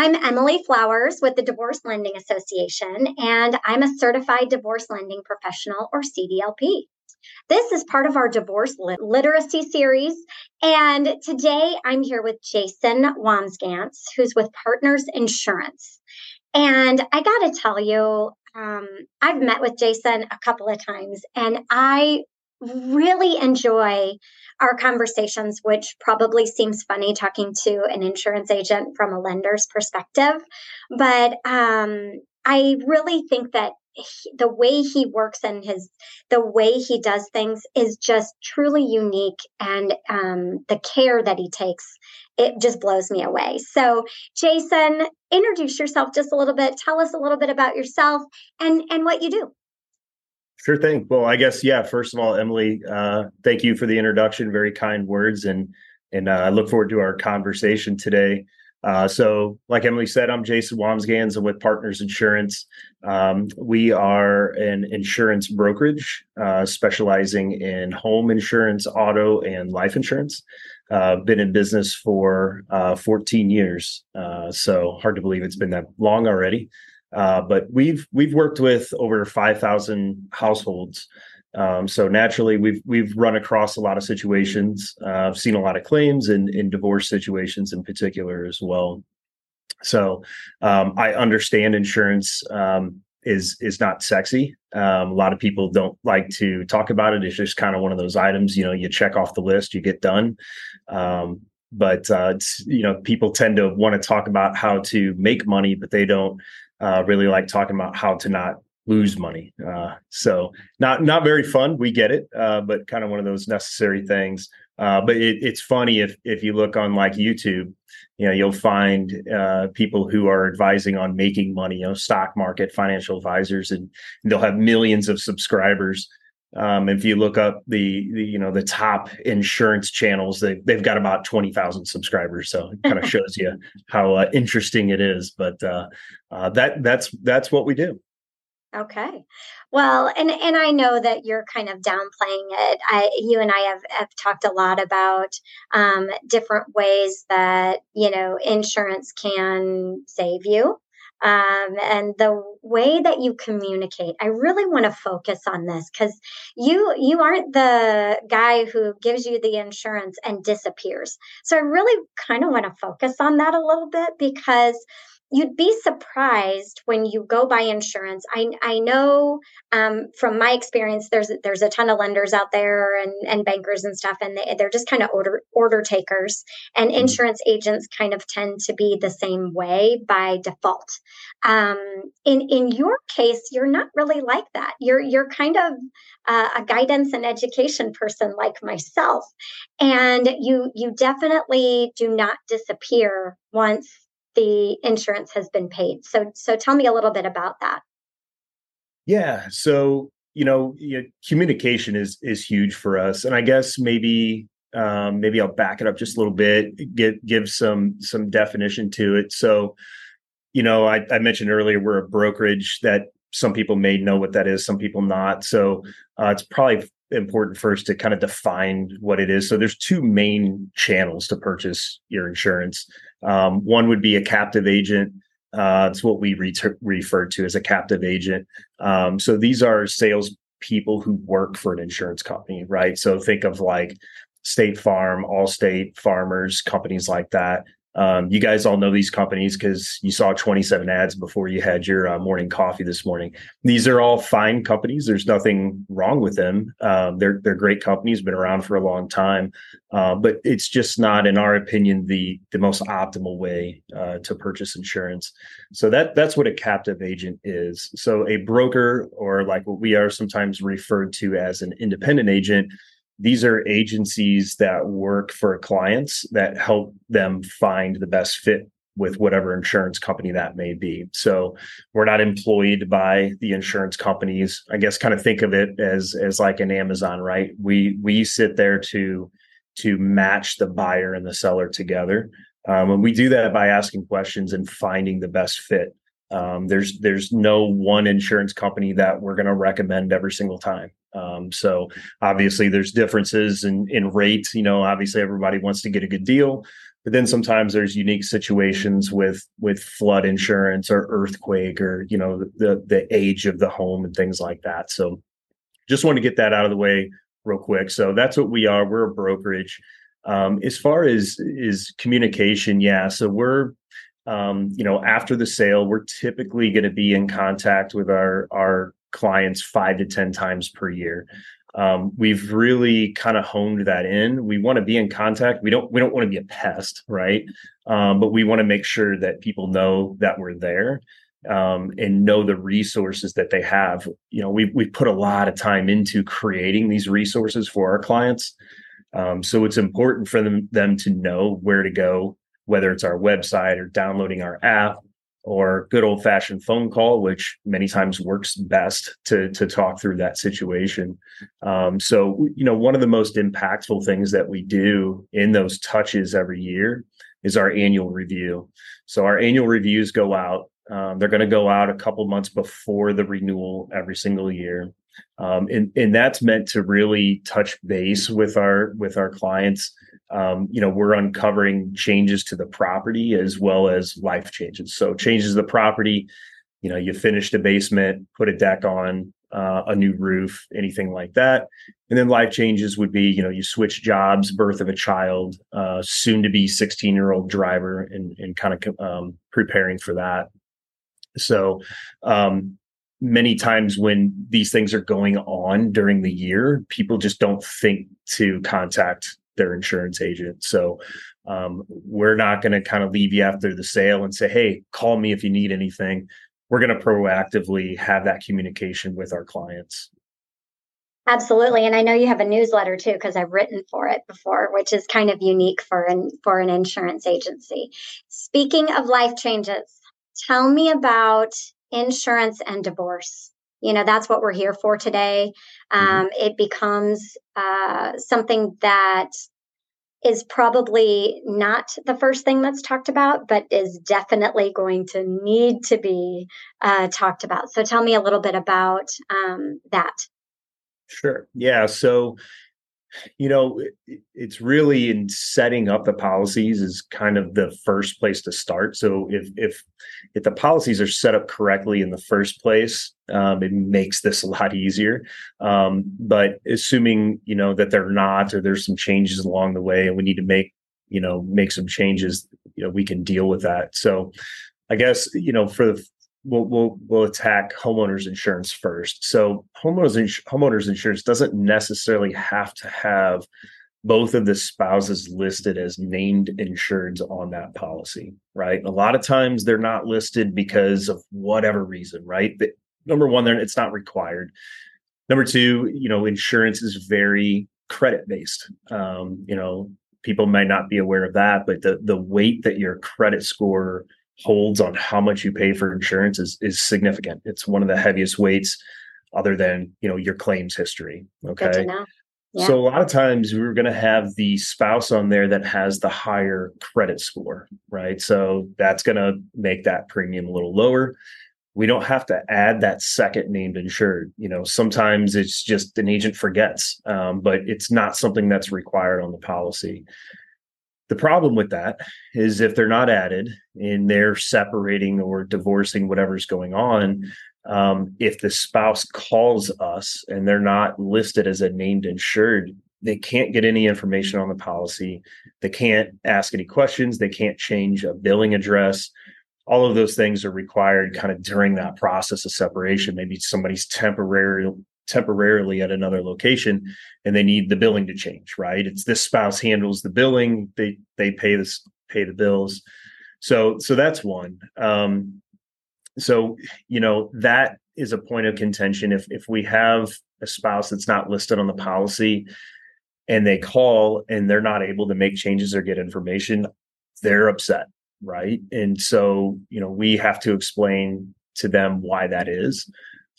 I'm Emily Flowers with the Divorce Lending Association, and I'm a certified divorce lending professional or CDLP. This is part of our divorce lit- literacy series. And today I'm here with Jason Wamsganz, who's with Partners Insurance. And I got to tell you, um, I've met with Jason a couple of times, and I really enjoy our conversations, which probably seems funny talking to an insurance agent from a lender's perspective. But um, I really think that he, the way he works and his the way he does things is just truly unique and um, the care that he takes it just blows me away. So jason introduce yourself just a little bit. Tell us a little bit about yourself and and what you do Sure thing. Well, I guess yeah. First of all, Emily, uh, thank you for the introduction. Very kind words, and and uh, I look forward to our conversation today. Uh, so, like Emily said, I'm Jason Wamsganz. I'm with Partners Insurance. Um, we are an insurance brokerage uh, specializing in home insurance, auto, and life insurance. Uh, been in business for uh, 14 years, so hard to believe it's been that long already. Uh, but we've we've worked with over 5,000 households. Um, so naturally, we've we've run across a lot of situations. Uh, I've seen a lot of claims in in divorce situations in particular as well. So um, I understand insurance um, is is not sexy. Um, a lot of people don't like to talk about it. It's just kind of one of those items. You know, you check off the list, you get done um, but uh, you know people tend to want to talk about how to make money but they don't uh, really like talking about how to not lose money. Uh, so not not very fun. We get it, uh, but kind of one of those necessary things. Uh, but it, it's funny if if you look on like YouTube, you know, you'll find uh, people who are advising on making money. You know, stock market financial advisors, and they'll have millions of subscribers. Um, if you look up the, the, you know the top insurance channels, they they've got about twenty thousand subscribers. So it kind of shows you how uh, interesting it is. But uh, uh, that that's that's what we do. Okay. Well, and and I know that you're kind of downplaying it. I you and I have, have talked a lot about um, different ways that you know insurance can save you um, and the way that you communicate i really want to focus on this because you you aren't the guy who gives you the insurance and disappears. So i really kind of want to focus on that a little bit because you'd be surprised when you go buy insurance. I, I know um, from my experience, there's there's a ton of lenders out there and, and bankers and stuff, and they, they're just kind of order order takers. And mm-hmm. insurance agents kind of tend to be the same way by default. Um, in in your case, you're not really like that. You're you're kind of uh, a guidance and education person like myself, and you you definitely do not disappear once the insurance has been paid. So, so tell me a little bit about that. Yeah. So, you know, you know communication is is huge for us, and I guess maybe um, maybe I'll back it up just a little bit, give give some some definition to it. So, you know, I, I mentioned earlier we're a brokerage that some people may know what that is, some people not. So uh, it's probably important first to kind of define what it is. So there's two main channels to purchase your insurance. Um, one would be a captive agent. Uh, it's what we re- refer to as a captive agent. Um, so these are sales people who work for an insurance company, right? So think of like State Farm, Allstate, Farmers, companies like that. Um, you guys all know these companies because you saw 27 ads before you had your uh, morning coffee this morning. These are all fine companies. There's nothing wrong with them. Um, they're they're great companies, been around for a long time, uh, but it's just not, in our opinion, the the most optimal way uh, to purchase insurance. So that that's what a captive agent is. So a broker, or like what we are sometimes referred to as an independent agent, these are agencies that work for clients that help them find the best fit with whatever insurance company that may be. So we're not employed by the insurance companies. I guess kind of think of it as as like an Amazon, right? We we sit there to to match the buyer and the seller together. Um, and we do that by asking questions and finding the best fit. Um, there's there's no one insurance company that we're going to recommend every single time. Um, so obviously there's differences in in rates. You know, obviously everybody wants to get a good deal, but then sometimes there's unique situations with with flood insurance or earthquake or you know the the age of the home and things like that. So just want to get that out of the way real quick. So that's what we are. We're a brokerage. Um, as far as is communication, yeah. So we're um, you know after the sale, we're typically going to be in contact with our our clients five to ten times per year. Um, we've really kind of honed that in. We want to be in contact. We don't we don't want to be a pest, right? Um, but we want to make sure that people know that we're there um, and know the resources that they have. You know, we've we've put a lot of time into creating these resources for our clients. Um, so it's important for them them to know where to go, whether it's our website or downloading our app or good old fashioned phone call, which many times works best to to talk through that situation. Um, so you know, one of the most impactful things that we do in those touches every year is our annual review. So our annual reviews go out. Um, they're going to go out a couple months before the renewal every single year. Um, and and that's meant to really touch base with our with our clients. Um, you know, we're uncovering changes to the property as well as life changes. So changes to the property. You know, you finished a basement, put a deck on, uh, a new roof, anything like that. And then life changes would be, you know, you switch jobs, birth of a child, uh, soon to be 16 year old driver, and and kind of um, preparing for that. So, um, many times when these things are going on during the year, people just don't think to contact their insurance agent. So um, we're not going to kind of leave you after the sale and say, hey, call me if you need anything. We're going to proactively have that communication with our clients. Absolutely, and I know you have a newsletter too because I've written for it before, which is kind of unique for an for an insurance agency. Speaking of life changes, tell me about insurance and divorce. You know, that's what we're here for today. Mm-hmm. Um. It becomes uh, something that is probably not the first thing that's talked about, but is definitely going to need to be uh, talked about. So tell me a little bit about um, that. Sure. Yeah. So you know it's really in setting up the policies is kind of the first place to start. So if if if the policies are set up correctly in the first place um, it makes this a lot easier. Um, but assuming you know that they're not or there's some changes along the way and we need to make you know make some changes you know we can deal with that. So i guess you know for the we'll, we'll, we'll attack homeowners insurance first. So homeowners ins- homeowners insurance doesn't necessarily have to have both of the spouses listed as named insureds on that policy, right? A lot of times they're not listed because of whatever reason, right? But number one, it's not required. Number two, you know, insurance is very credit based. Um, you know, people might not be aware of that, but the the weight that your credit score holds on how much you pay for insurance is is significant. It's one of the heaviest weights other than, you know, your claims history. Okay. Yeah. So a lot of times we're going to have the spouse on there that has the higher credit score, right? So that's going to make that premium a little lower. We don't have to add that second named insured. You know, sometimes it's just an agent forgets, um, but it's not something that's required on the policy. The problem with that is if they're not added and they're separating or divorcing whatever's going on, um, if the spouse calls us and they're not listed as a named insured, they can't get any information on the policy. They can't ask any questions. They can't change a billing address. All of those things are required kind of during that process of separation. Maybe somebody's temporary temporarily at another location and they need the billing to change right it's this spouse handles the billing they they pay this pay the bills so so that's one um so you know that is a point of contention if if we have a spouse that's not listed on the policy and they call and they're not able to make changes or get information they're upset right? And so, you know, we have to explain to them why that is.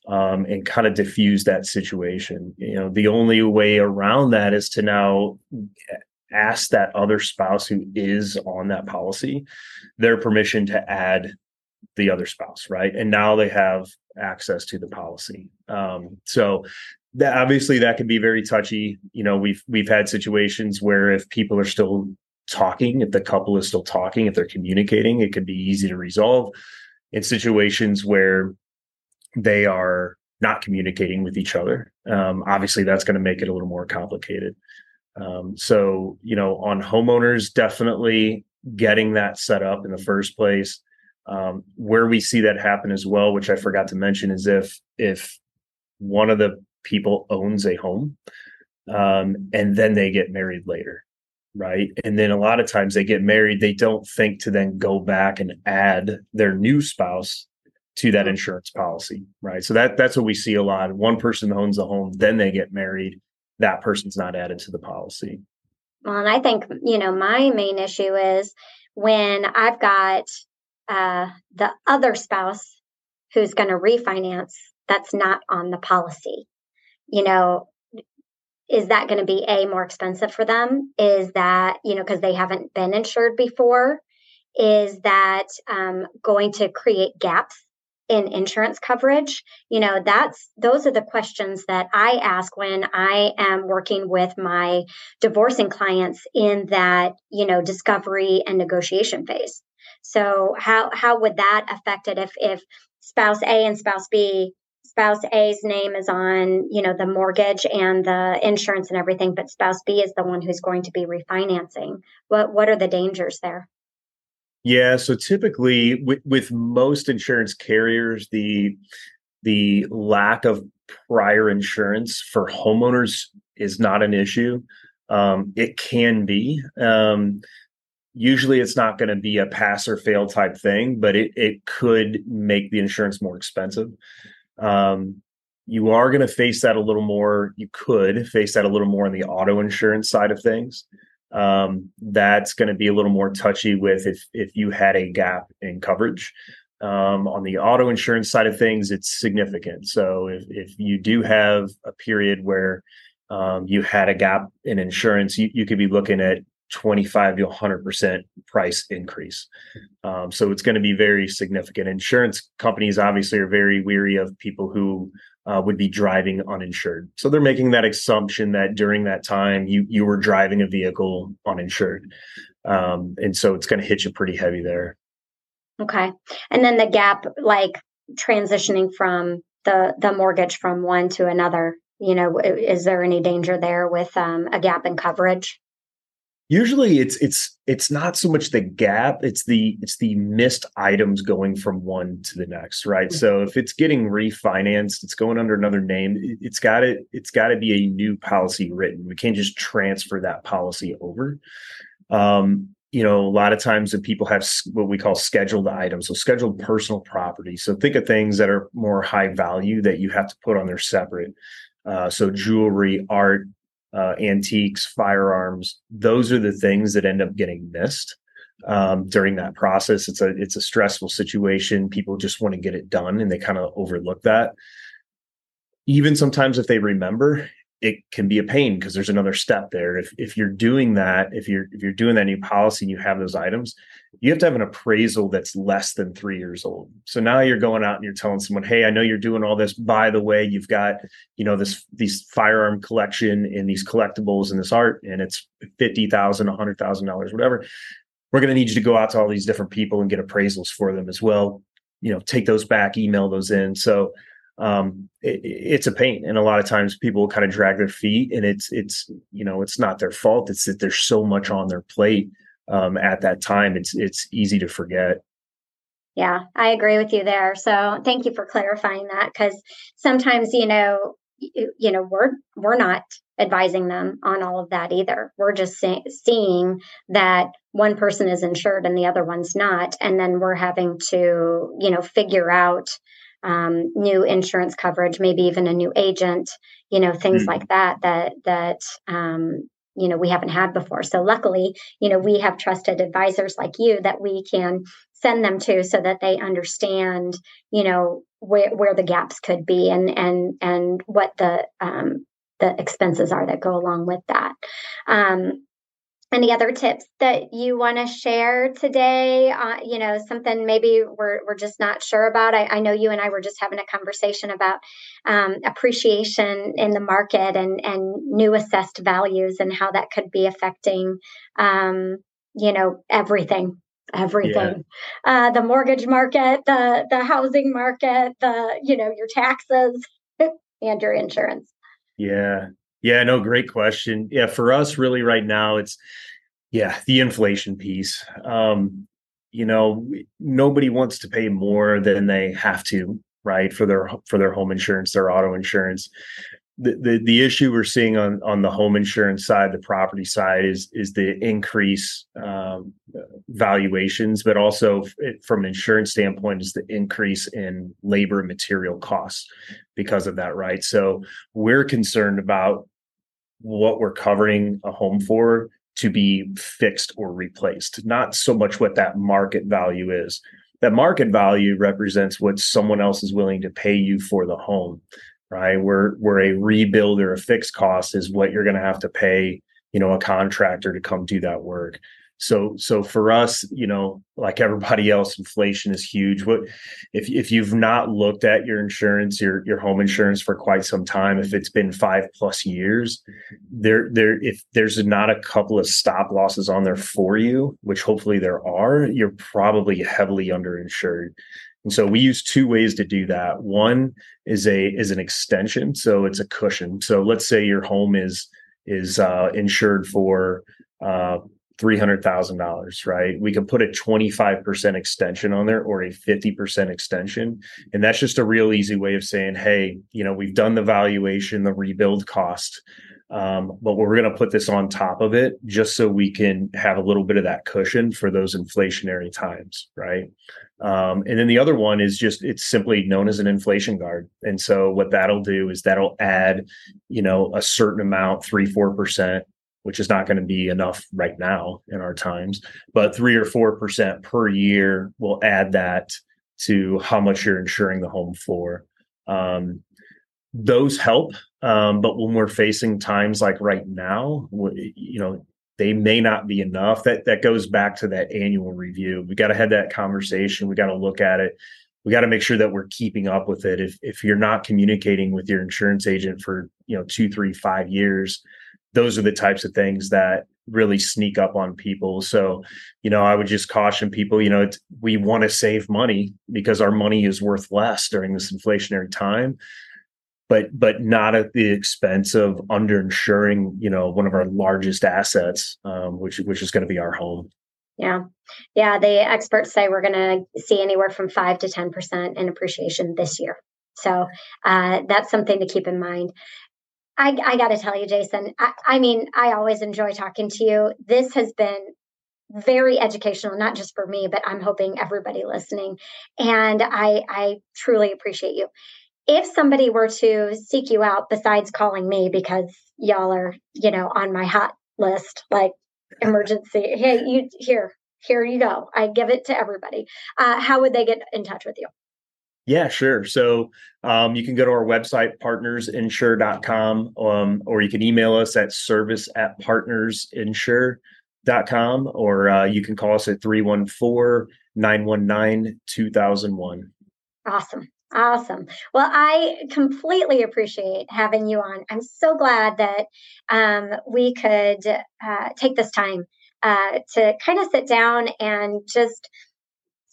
Um, and kind of diffuse that situation. You know, the only way around that is to now ask that other spouse who is on that policy their permission to add the other spouse, right? And now they have access to the policy. Um, so that obviously that can be very touchy. You know, we've we've had situations where if people are still talking, if the couple is still talking, if they're communicating, it can be easy to resolve. In situations where they are not communicating with each other, um, obviously that's going to make it a little more complicated. Um, so, you know, on homeowners, definitely getting that set up in the first place. Um, where we see that happen as well, which I forgot to mention, is if if one of the people owns a home um, and then they get married later, right? And then a lot of times they get married, they don't think to then go back and add their new spouse to that insurance policy, right? So that that's what we see a lot. One person owns the home, then they get married, that person's not added to the policy. Well, and I think you know my main issue is when I've got uh, the other spouse who's going to refinance that's not on the policy. You know, is that going to be a more expensive for them? Is that you know because they haven't been insured before? Is that um, going to create gaps in insurance coverage you know that's those are the questions that i ask when i am working with my divorcing clients in that you know discovery and negotiation phase. So how how would that affect it if if spouse a and spouse b spouse a's name is on you know the mortgage and the insurance and everything but spouse b is the one who's going to be refinancing? What what are the dangers there yeah, so typically with, with most insurance carriers, the the lack of prior insurance for homeowners is not an issue. Um, it can be. Um, usually, it's not going to be a pass or fail type thing, but it it could make the insurance more expensive. Um, you are going to face that a little more. You could face that a little more on the auto insurance side of things um, that's going to be a little more touchy with if if you had a gap in coverage. Um, on the auto insurance side of things, it's significant. So if if you do have a period where um, you had a gap in insurance, you, you could be looking at 25 to 100% price increase. Um, so it's going to be very significant. Insurance companies obviously are very weary of people who uh, would be driving uninsured. So they're making that assumption that during that time you you were driving a vehicle uninsured, um, and so it's going to hit you pretty heavy there. Okay, and then the gap, like transitioning from the the mortgage from one to another. You know, is there any danger there with um, a gap in coverage? Usually it's it's it's not so much the gap it's the it's the missed items going from one to the next right? So if it's getting refinanced it's going under another name it's got to it's got to be a new policy written. We can't just transfer that policy over. Um you know a lot of times when people have what we call scheduled items so scheduled personal property. So think of things that are more high value that you have to put on there separate. Uh, so jewelry art uh, antiques, firearms. Those are the things that end up getting missed um, during that process. It's a it's a stressful situation. People just want to get it done, and they kind of overlook that. Even sometimes, if they remember, it can be a pain because there's another step there. If if you're doing that, if you're if you're doing that new policy and you have those items, you have to have an appraisal that's less than three years old. So now you're going out and you're telling someone, "Hey, I know you're doing all this. By the way, you've got you know this these firearm collection and these collectibles and this art, and it's fifty thousand, a hundred thousand dollars, whatever. We're going to need you to go out to all these different people and get appraisals for them as well. You know, take those back, email those in. So um, it, it's a pain. And a lot of times people kind of drag their feet and it's it's you know it's not their fault. It's that there's so much on their plate um, at that time. It's it's easy to forget. Yeah i agree with you there. So thank you for clarifying that because sometimes you know you, you, know we're we're not advising them on all of that either. We're just see- seeing that one person is insured and the other one's not. And then we're having to you know figure out um, new insurance coverage, maybe even a new agent, you know, things mm like that. That that um, you know we haven't had before so luckily you know we have trusted advisors like you that we can send them to so that they understand you know where where the gaps could be and and and what the um, the expenses are that go along with that um, any other tips that you want to share today? Uh, you know something maybe we're, we're just not sure about. I, I, know you and i were just having a conversation about um, appreciation in the market and and new assessed values and how that could be affecting um, you know everything everything. Yeah. uh, the mortgage market the the housing market the you know your taxes and your insurance. Yeah yeah, no, great question. Yeah, for us, really, right now, it's yeah, the inflation piece. Um, you know, nobody wants to pay more than they have to, right? For their for their home insurance, their auto insurance the, the issue we're seeing on on the home insurance side, the property side, is is the increase um, valuations, but also from an insurance standpoint, is the increase in labor and material costs because of that, right? So we're concerned about what we're covering a home for to be fixed or replaced, not so much what that market value is. That market value represents what someone else is willing to pay you for the home right? Where where a rebuild or a fixed cost is what you're going to have to pay, you know, a contractor to come do that work. So so for us, you know, like everybody else, inflation is huge. What if if you've not looked at your insurance, your your home insurance for quite some time, if it's been five plus years, there there if there's not a couple of stop losses on there for you, which hopefully there are, you're probably heavily underinsured. And so we use two ways to do that. One is a is an extension, so it's a cushion. So let's say your home is is uh, insured for uh, three hundred thousand dollars, right? We can put a twenty five percent extension on there or a fifty percent extension, and that's just a real easy way of saying, hey, you know, we've done the valuation, the rebuild cost. Um, but we're going to put this on top of it just so we can have a little bit of that cushion for those inflationary times, right? Um, and then the other one is just it's simply known as an inflation guard. And so what that'll do is that'll add, you know, a certain amount, three, four percent, which is not going to be enough right now in our times, but three or four percent per year will add that to how much you're insuring the home for. Um, those help. Um, but when we're facing times like right now, you know, they may not be enough. That that goes back to that annual review. We got to have that conversation. We got to look at it. We got to make sure that we're keeping up with it. If if you're not communicating with your insurance agent for you know two, three, five years, those are the types of things that really sneak up on people. So, you know, I would just caution people. You know, we want to save money because our money is worth less during this inflationary time but but not at the expense of underinsuring you know one of our largest assets um, which which is going to be our home. Yeah. Yeah the experts say we're going to see anywhere from 5 to 10% in appreciation this year. So uh, that's something to keep in mind. I, I got to tell you jason I, I mean i always enjoy talking to you. This has been very educational not just for me but i'm hoping everybody listening. And i i truly appreciate you if somebody were to seek you out besides calling me because y'all are, you know, on my hot list, like emergency, hey, you here, here you go. I give it to everybody. Uh, how would they get in touch with you? Yeah, sure. So um, you can go to our website, partnersinsure.com, um, or you can email us at service at partnersinsure.com, or uh, you can call us at 314 919 2001. Awesome. Awesome. Well, I completely appreciate having you on. I'm so glad that um, we could uh, take this time uh, to kind of sit down and just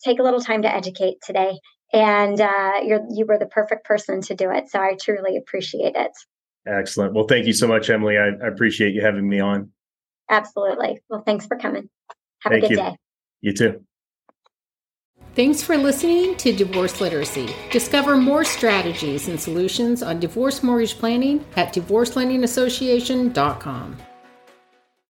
take a little time to educate today. And uh, you're, you were the perfect person to do it. So I truly appreciate it. Excellent. Well, thank you so much, Emily. I, I appreciate you having me on. Absolutely. Well, thanks for coming. Have thank a good you. day. You too. Thanks for listening to Divorce Literacy. Discover more strategies and solutions on divorce mortgage planning at divorcelendingassociation.com.